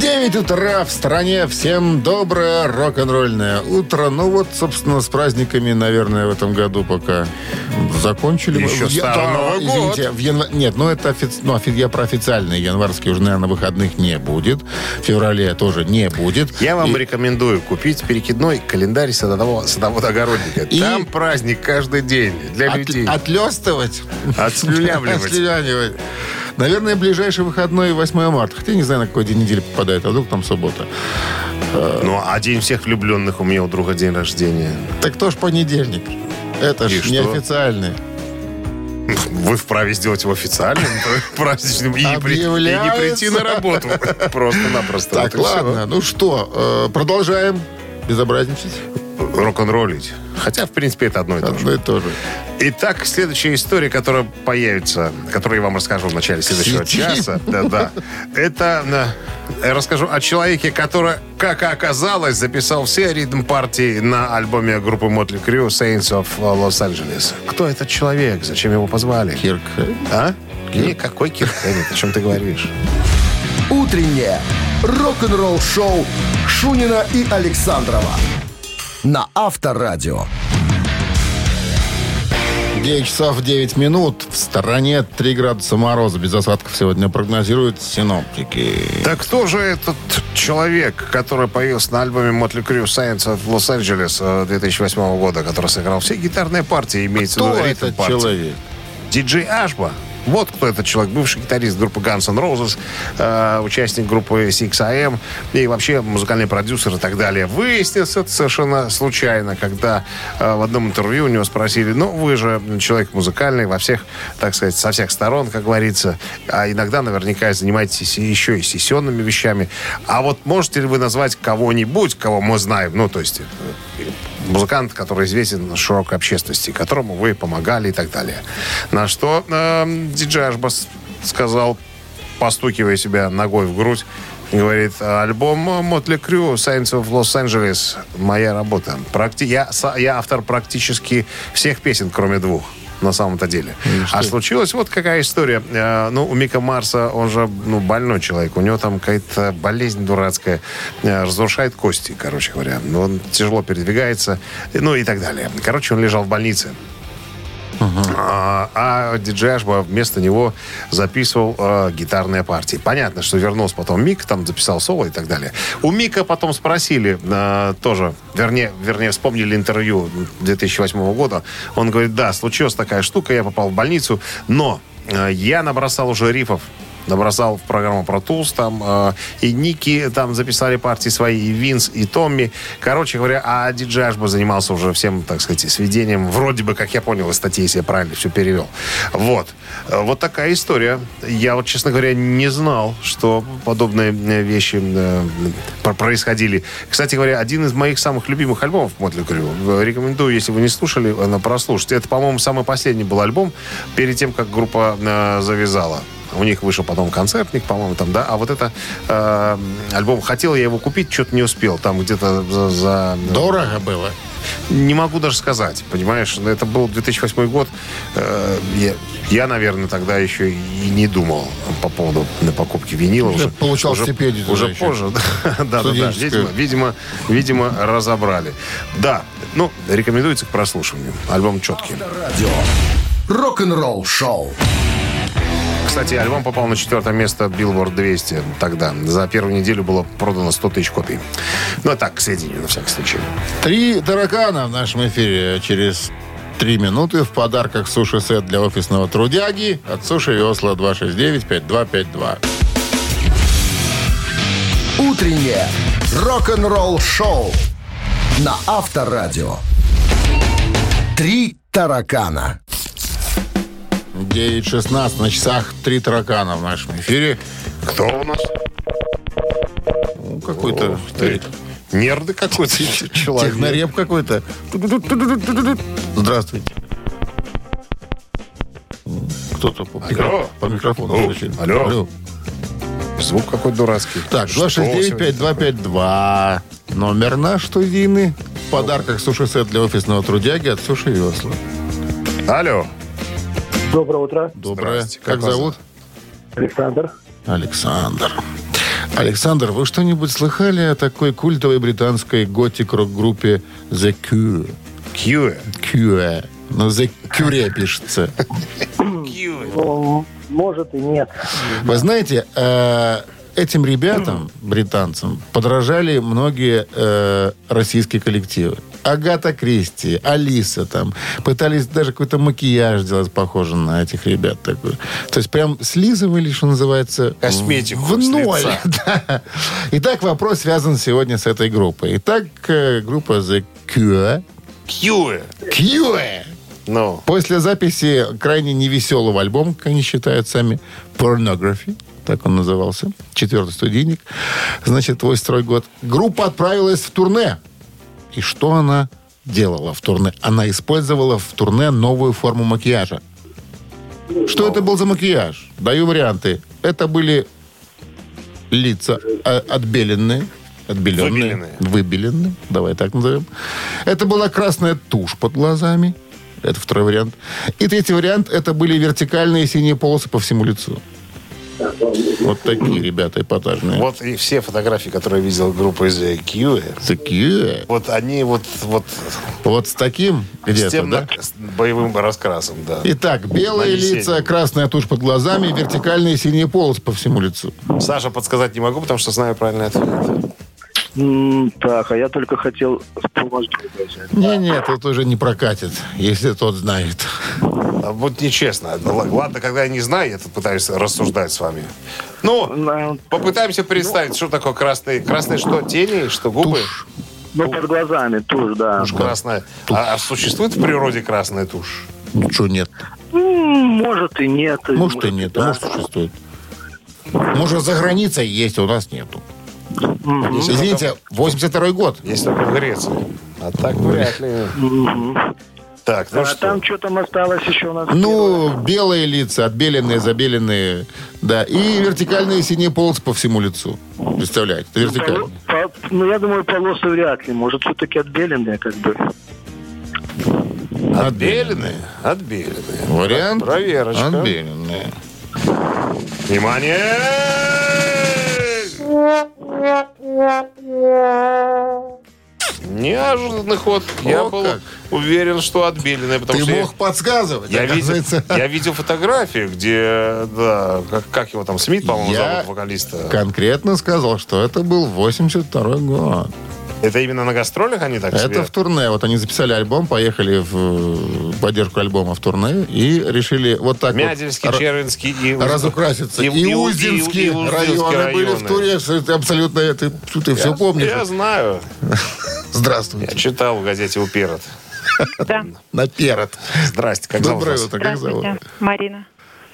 9 утра в стране. Всем доброе рок-н-ролльное утро. Ну вот, собственно, с праздниками, наверное, в этом году пока закончили. Еще я- да, Новый год. извините, в янва- Нет, ну это офи- ну, офи- я про официальные. Январские уже, наверное, выходных не будет. В феврале тоже не будет. Я вам И- рекомендую купить перекидной календарь садового, садовода-огородника. И- Там праздник каждый день для От- людей. Отлестывать. Отслюнявливать. Отслюнявливать. Наверное, ближайший выходной 8 марта. Хотя не знаю, на какой день недели попадает, а вдруг там суббота. Ну, а день всех влюбленных у меня у друга день рождения. Так тоже понедельник. Это И ж что? неофициальный. Вы вправе сделать его официальным, праздничным, и не, при- и не прийти на работу. Просто-напросто. Так, Вот ладно. Ну что, э, продолжаем безобразничать. Рок-н-роллить. Хотя, в принципе, это одно и то же. Одно и то же. Итак, следующая история, которая появится, которую я вам расскажу в начале следующего Сидим. часа. Да, да. Это э, я расскажу о человеке, который, как оказалось, записал все ритм партии на альбоме группы Motley Crue Saints of Los Angeles. Кто этот человек? Зачем его позвали? Кирк. А? Никакой Кирк Хэммит. О чем ты говоришь? Утреннее рок-н-ролл-шоу Шунина и Александрова на Авторадио. 9 часов 9 минут. В стороне 3 градуса мороза. Без осадков сегодня прогнозируют синоптики. Так кто же этот человек, который появился на альбоме Motley Crue Science of Los Angeles э, 2008 года, который сыграл все гитарные партии, имеется в Кто виду ритм этот партии? человек? Диджей Ашба. Вот кто этот человек. Бывший гитарист группы Guns N' Roses, э, участник группы 6AM и вообще музыкальный продюсер и так далее. Выяснилось это совершенно случайно, когда э, в одном интервью у него спросили, ну, вы же человек музыкальный во всех, так сказать, со всех сторон, как говорится, а иногда наверняка занимаетесь еще и сессионными вещами. А вот можете ли вы назвать кого-нибудь, кого мы знаем, ну, то есть э, музыкант, который известен широкой общественности, которому вы помогали и так далее. На что э, диджей Ашбас сказал, постукивая себя ногой в грудь, говорит, альбом Мотли Крю Science of Los Angeles моя работа. Практи- я, я автор практически всех песен, кроме двух на самом-то деле. А случилась вот какая история. Э, ну, у Мика Марса, он же ну, больной человек. У него там какая-то болезнь дурацкая. Э, разрушает кости, короче говоря. Он тяжело передвигается. Ну и так далее. Короче, он лежал в больнице. А, а диджей Ашба вместо него записывал э, гитарные партии. Понятно, что вернулся потом Мик, там записал соло и так далее. У Мика потом спросили э, тоже, вернее, вернее, вспомнили интервью 2008 года. Он говорит, да, случилась такая штука, я попал в больницу, но э, я набросал уже рифов набросал в программу про Tools, там э, и Ники там записали партии свои, и Винс, и Томми. Короче говоря, а диджей Ашба занимался уже всем, так сказать, сведением, вроде бы, как я понял из статьи, если я правильно все перевел. Вот. Э, Вот такая история. Я вот, честно говоря, не знал, что подобные э, вещи э, про- происходили. Кстати говоря, один из моих самых любимых альбомов Мотли Крю. Рекомендую, если вы не слушали, э, прослушать. Это, по-моему, самый последний был альбом перед тем, как группа э, завязала. У них вышел потом концертник, по-моему, там, да. А вот это э, альбом, хотел я его купить, что-то не успел. Там где-то за... за- Дорого было. Не могу даже сказать, понимаешь. Ну, Это был 2008 год. Э, я, я, наверное, тогда еще и не думал по поводу на покупки винила. Уже Уже, получал уже, стипендию Уже еще. позже. Да, да, да. Студенческую. Видимо, видимо, видимо, разобрали. Да, ну, рекомендуется к прослушиванию. Альбом четкий. Радио. Рок-н-ролл шоу. Кстати, альбом попал на четвертое место Billboard 200 тогда. За первую неделю было продано 100 тысяч копий. Ну, а так, к сведению, на всякий случай. Три таракана в нашем эфире через три минуты в подарках суши-сет для офисного трудяги от Суши Весла 269-5252. Утреннее рок-н-ролл-шоу на Авторадио. Три таракана. 9.16 на часах три таракана в нашем эфире. Кто у нас? Ну, какой-то ты. Нерды какой-то человек. технореп какой-то. Здравствуйте. Кто-то по, микро- по микрофону. Алло. включил. Алло. Звук какой дурацкий. Так, Что 269-5252. Номер наш студийный. В подарках суши-сет для офисного трудяги от Суши Весла. Алло. Доброе утро, Доброе. Как, Как зовут? Александр. Александр. Александр, вы что-нибудь слыхали о такой культовой британской готик-рок-группе The Cure? Кьюэ. Cure. Ну, The Cure пишется. Ну, может и нет. Вы знаете, э, этим ребятам, британцам, подражали многие э, российские коллективы. Агата Кристи, Алиса там. Пытались даже какой-то макияж сделать похожий на этих ребят. Такой. То есть прям слизывали, что называется, Косметику в ноль. Да. Итак, вопрос связан сегодня с этой группой. Итак, э, группа The Cure. Кьюэ. Cure. Ну, После записи крайне невеселого альбома, как они считают сами, Pornography, так он назывался, четвертый студийник, значит, твой строй год, группа отправилась в турне. И что она делала в турне? Она использовала в турне новую форму макияжа. Что это был за макияж? Даю варианты. Это были лица а, отбеленные, отбеленные, Выбеленные. выбеленные, давай так назовем. Это была красная тушь под глазами. Это второй вариант. И третий вариант, это были вертикальные синие полосы по всему лицу. Вот такие ребята эпатажные. вот и все фотографии, которые видел группы из Кьюэ, Такие. вот они вот, вот Вот с таким с тем да? с боевым раскрасом, да. Итак, белые лица, красная тушь под глазами, вертикальные синие полосы по всему лицу. Саша подсказать не могу, потому что знаю правильный ответ. Так, а я только хотел помочь взять. Не-не, тут уже не прокатит, если тот знает. А Вот нечестно. Л- Ладно, когда я не знаю, я тут пытаюсь рассуждать с вами. Ну, На- попытаемся представить, что такое красный. Красный что, тени, что губы? Ну, под глазами тушь, да. Тушь красная. А, а существует в природе красная тушь? Ну что, нет? Может и нет. Может и нет, а да. может существует. Может, за границей есть, а у нас нету. Извините, 82 год. Есть только в Греции. А так вряд ли. Так, ну А что? там что там осталось еще у нас? Ну, белые лица, отбеленные, забеленные, да, и вертикальные синие полосы по всему лицу. Представляете, это вертикальные. Поло- по- Ну, я думаю, полосы вряд ли. Может, все-таки отбеленные, как бы. Отбеленные? Отбеленные. Вариант? Проверочка. Отбеленные. Внимание! Неожиданный ход. Я О, был как. уверен, что отбеленные, потому Ты что я- мог подсказывать, я, видел, я видел фотографию, где, да, как, как его там, Смит, по-моему, Я зовут вокалиста. конкретно сказал, что это был 82 год. Это именно на гастролях они так себе? Это в турне. Вот они записали альбом, поехали в поддержку альбома в турне и решили вот так Мядельский, вот Червинский и... Разукраситься. И, и- и- Узденский и- и Узденский районы были в районы. туре. Это абсолютно, ты, ты все Я- помнишь. Я знаю. Здравствуйте. Я читал в газете «Уперед». Да. Наперед. Здрасте, как зовут Доброе утро, как зовут? Марина.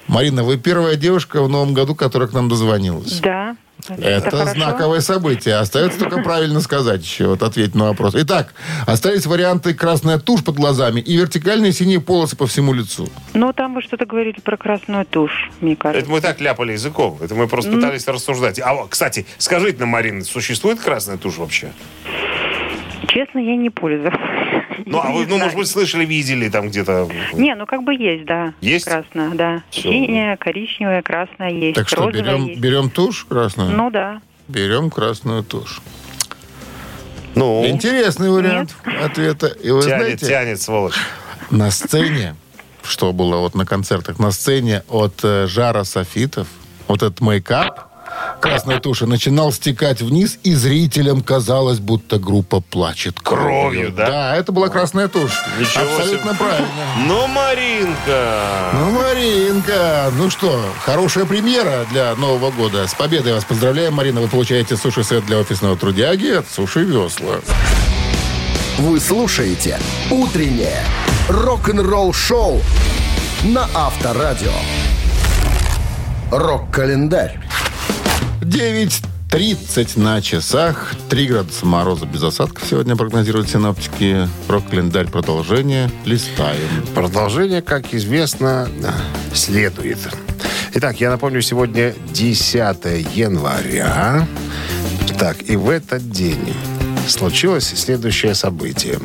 Марина, вы первая девушка в новом году, которая к нам дозвонилась. Да. Это, хорошо. знаковое событие. Остается только правильно сказать еще, вот ответить на вопрос. Итак, остались варианты красная тушь под глазами и вертикальные синие полосы по всему лицу. Ну, там вы что-то говорили про красную тушь, мне кажется. Это мы так ляпали языком. Это мы просто пытались рассуждать. А, вот, кстати, скажите нам, Марина, существует красная тушь вообще? Честно, я не пользовалась. Ну, а вы, ну, может быть, слышали, видели там где-то... Не, ну как бы есть, да. Есть? Красная, да. Всё. Синяя, коричневая, красная есть. Так что, берем, есть. берем тушь красную? Ну да. Берем красную тушь. Ну, Интересный вариант ответа. И вы тянет, знаете, тянет, сволочь. на сцене что было вот на концертах на сцене от э, жара софитов, вот этот мейкап красной туши начинал стекать вниз, и зрителям казалось, будто группа плачет кровью. Кровью, да? Да, это была красная тушь. Ничего Абсолютно себе. правильно. Ну, Маринка! Ну, Маринка, ну что, хорошая премьера для Нового года. С победой вас поздравляем, Марина. Вы получаете суши-сет для офисного трудяги от Суши Весла. Вы слушаете «Утреннее рок-н-ролл-шоу» на Авторадио. Рок-календарь. 9.30 на часах. 3 градуса мороза без осадков сегодня прогнозируют синоптики. Рок-календарь продолжение. Листаем. Продолжение, как известно, следует. Итак, я напомню, сегодня 10 января. Так, и в этот день случилось следующее событие.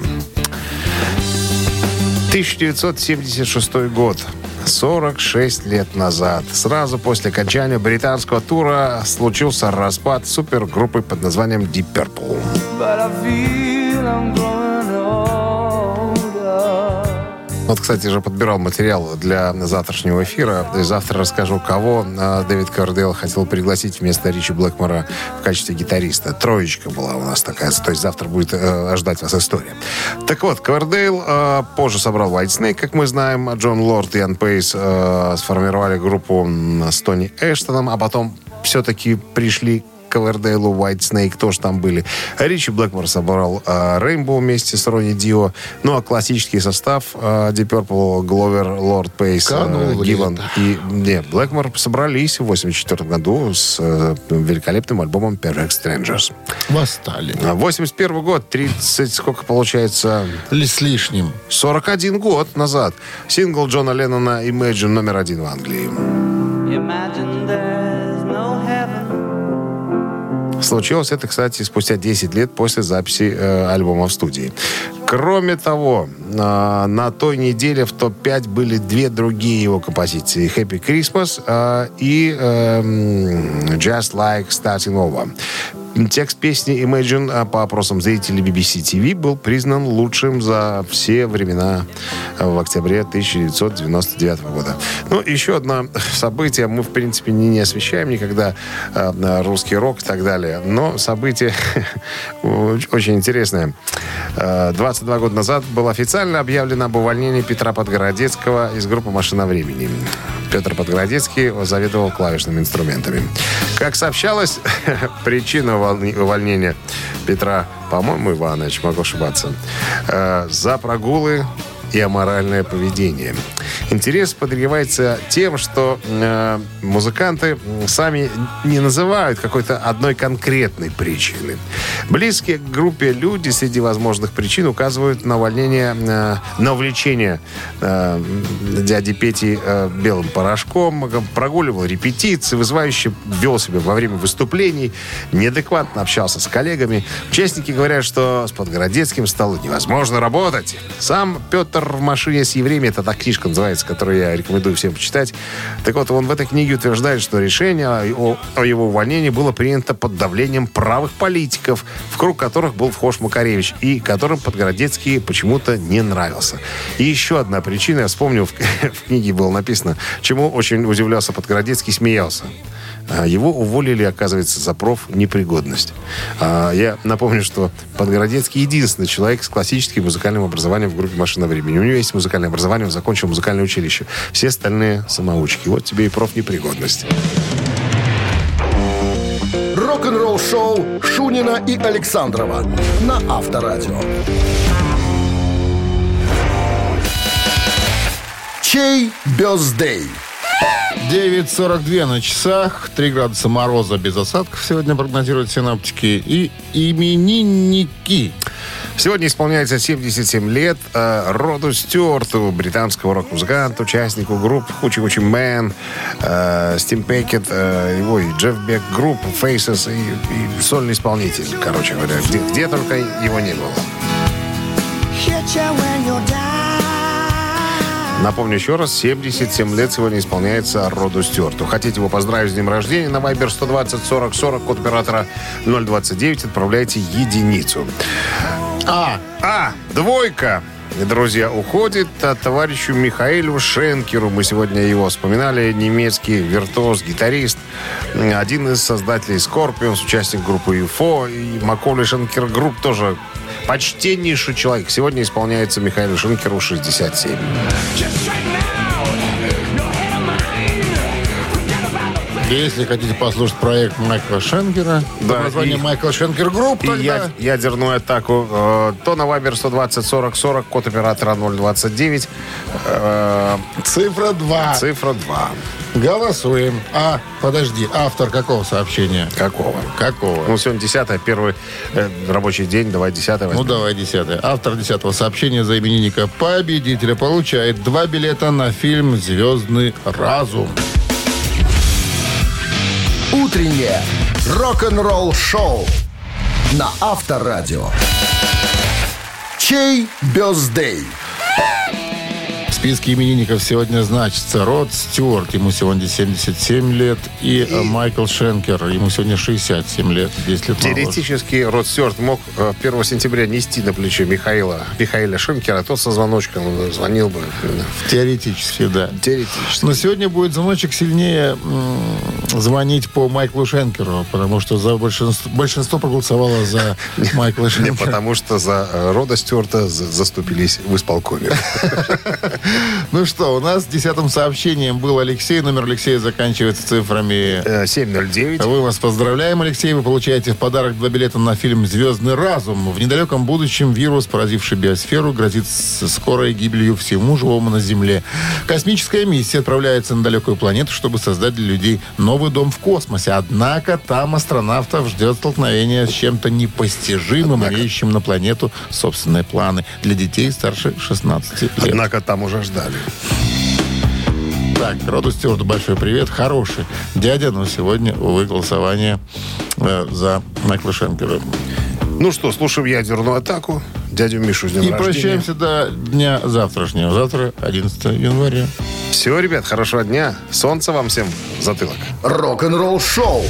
1976 год. 46 лет назад. Сразу после окончания британского тура случился распад супергруппы под названием Deep Purple. Вот, кстати, же подбирал материал для завтрашнего эфира. И завтра расскажу, кого а, Дэвид Кардейл хотел пригласить вместо Ричи Блэкмора в качестве гитариста. Троечка была у нас такая. То есть завтра будет э, ждать вас история. Так вот, Кардейл э, позже собрал White Snake, как мы знаем. Джон Лорд и Ян Пейс э, сформировали группу с Тони Эштоном, а потом все-таки пришли Ковердейлу, White Snake тоже там были. Ричи Блэкмор собрал Рейнбоу вместе с Ронни Дио. Ну, а классический состав э, Deep Purple, Гловер, Лорд Пейс, Гиван и не, Блэкмор собрались в 84 году с э, великолепным альбомом Perfect Strangers. Восстали. А 81 год, 30, сколько получается, Ли с лишним. 41 год назад. Сингл Джона Леннона Imagine номер один в Англии. Imagine heaven. Случилось это, кстати, спустя 10 лет после записи э, альбома в студии. Кроме того, э, на той неделе в топ-5 были две другие его композиции. «Happy Christmas» э, и э, м, «Just Like Starting Over». Текст песни Imagine а, по опросам зрителей BBC TV был признан лучшим за все времена в октябре 1999 года. Ну, еще одно событие. Мы, в принципе, не, не освещаем никогда э, русский рок и так далее. Но событие оч- очень интересное. Э, 22 года назад было официально объявлено об увольнении Петра Подгородецкого из группы «Машина времени». Петр Подгородецкий заведовал клавишными инструментами. Как сообщалось, причина увольнения Петра, по-моему, Иванович, могу ошибаться, э, за прогулы и аморальное поведение. Интерес подогревается тем, что э, музыканты сами не называют какой-то одной конкретной причины. Близкие к группе люди среди возможных причин указывают на увольнение, э, на увлечение э, дяди Пети э, белым порошком, прогуливал репетиции, вызывающе вел себя во время выступлений, неадекватно общался с коллегами. Участники говорят, что с Подгородецким стало невозможно работать. Сам Петр в машине с евреями, это так книжка называется, которую я рекомендую всем почитать. Так вот, он в этой книге утверждает, что решение о, о его увольнении было принято под давлением правых политиков, в круг которых был вхож Макаревич, и которым Подгородецкий почему-то не нравился. И еще одна причина, я вспомнил, в, в книге было написано, чему очень удивлялся Подгородецкий, смеялся. А, Его уволили, оказывается, за профнепригодность. А, Я напомню, что Подгородецкий единственный человек с классическим музыкальным образованием в группе «Машина времени». У него есть музыкальное образование, он закончил музыкальное училище. Все остальные самоучки. Вот тебе и профнепригодность. Рок-н-ролл-шоу Шунина и Александрова на Авторадио. Чей birthday? 9.42 на часах. 3 градуса мороза без осадков сегодня прогнозируют синоптики. И именинники. Сегодня исполняется 77 лет э, Роду Стюарту, британского рок-музыканта, участнику групп Hoochie Coochie Men, э, Steampacket, э, ой, Jeff Beck Group, Faces и, и сольный исполнитель, короче говоря, где, где только его не было. Напомню еще раз, 77 лет сегодня исполняется Роду Стюарту. Хотите его поздравить с днем рождения? На Viber 120 40 40, код оператора 029, отправляйте единицу. А, А, двойка. друзья, уходит а, товарищу Михаилу Шенкеру. Мы сегодня его вспоминали. Немецкий виртуоз, гитарист. Один из создателей Scorpions, участник группы UFO. И McAuley Schenker Group тоже почтеннейший человек. Сегодня исполняется Михаилу Шенкеру 67. Если хотите послушать проект Майкла Шенкера, Да, под названием и- Michael Schenker Group, И тогда... я- ядерную атаку, э, то на Viber 120 40 40, код оператора 029, э, Цифра 2. цифра 2. Голосуем. А, подожди, автор какого сообщения? Какого? Какого? Ну, сегодня 10 первый э, рабочий день, давай 10 Ну, давай десятое. Автор десятого сообщения за именинника победителя получает два билета на фильм «Звездный разум». Утреннее рок-н-ролл-шоу на Авторадио. Чей бездей? Списке именинников сегодня значится Род Стюарт, ему сегодня 77 лет, и, э, Майкл Шенкер, ему сегодня 67 лет, 10 лет моложе. Теоретически Род Стюарт мог э, 1 сентября нести на плече Михаила, Михаила Шенкера, тот со звоночком э, звонил бы. Теоретически, да. Теоретически. Но сегодня будет звоночек сильнее звонить по Майклу Шенкеру, потому что за большинство, большинство проголосовало за Майкла Не Шенкера. потому что за э, Рода Стюарта за- заступились в исполкоме. Ну что, у нас десятым сообщением был Алексей. Номер Алексея заканчивается цифрами Э, 709. Мы вас поздравляем, Алексей. Вы получаете в подарок два билета на фильм «Звездный разум». В недалеком будущем вирус, поразивший биосферу, грозит скорой гибелью всему живому на Земле. Космическая миссия отправляется на далекую планету, чтобы создать для людей новый дом в космосе. Однако там астронавтов ждет столкновение с чем-то непостижимым, имеющим на планету собственные планы для детей старше 16 лет. Однако там уже ждали. Так, Роду Стюарту большой привет. Хороший дядя, но сегодня, увы, голосование э, за Майкла Шенкера. Ну что, слушаем ядерную атаку. Дядю Мишу с днем И рождения. прощаемся до дня завтрашнего. Завтра 11 января. Все, ребят, хорошего дня. Солнца вам всем в затылок. Рок-н-ролл-шоу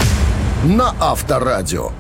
на Авторадио.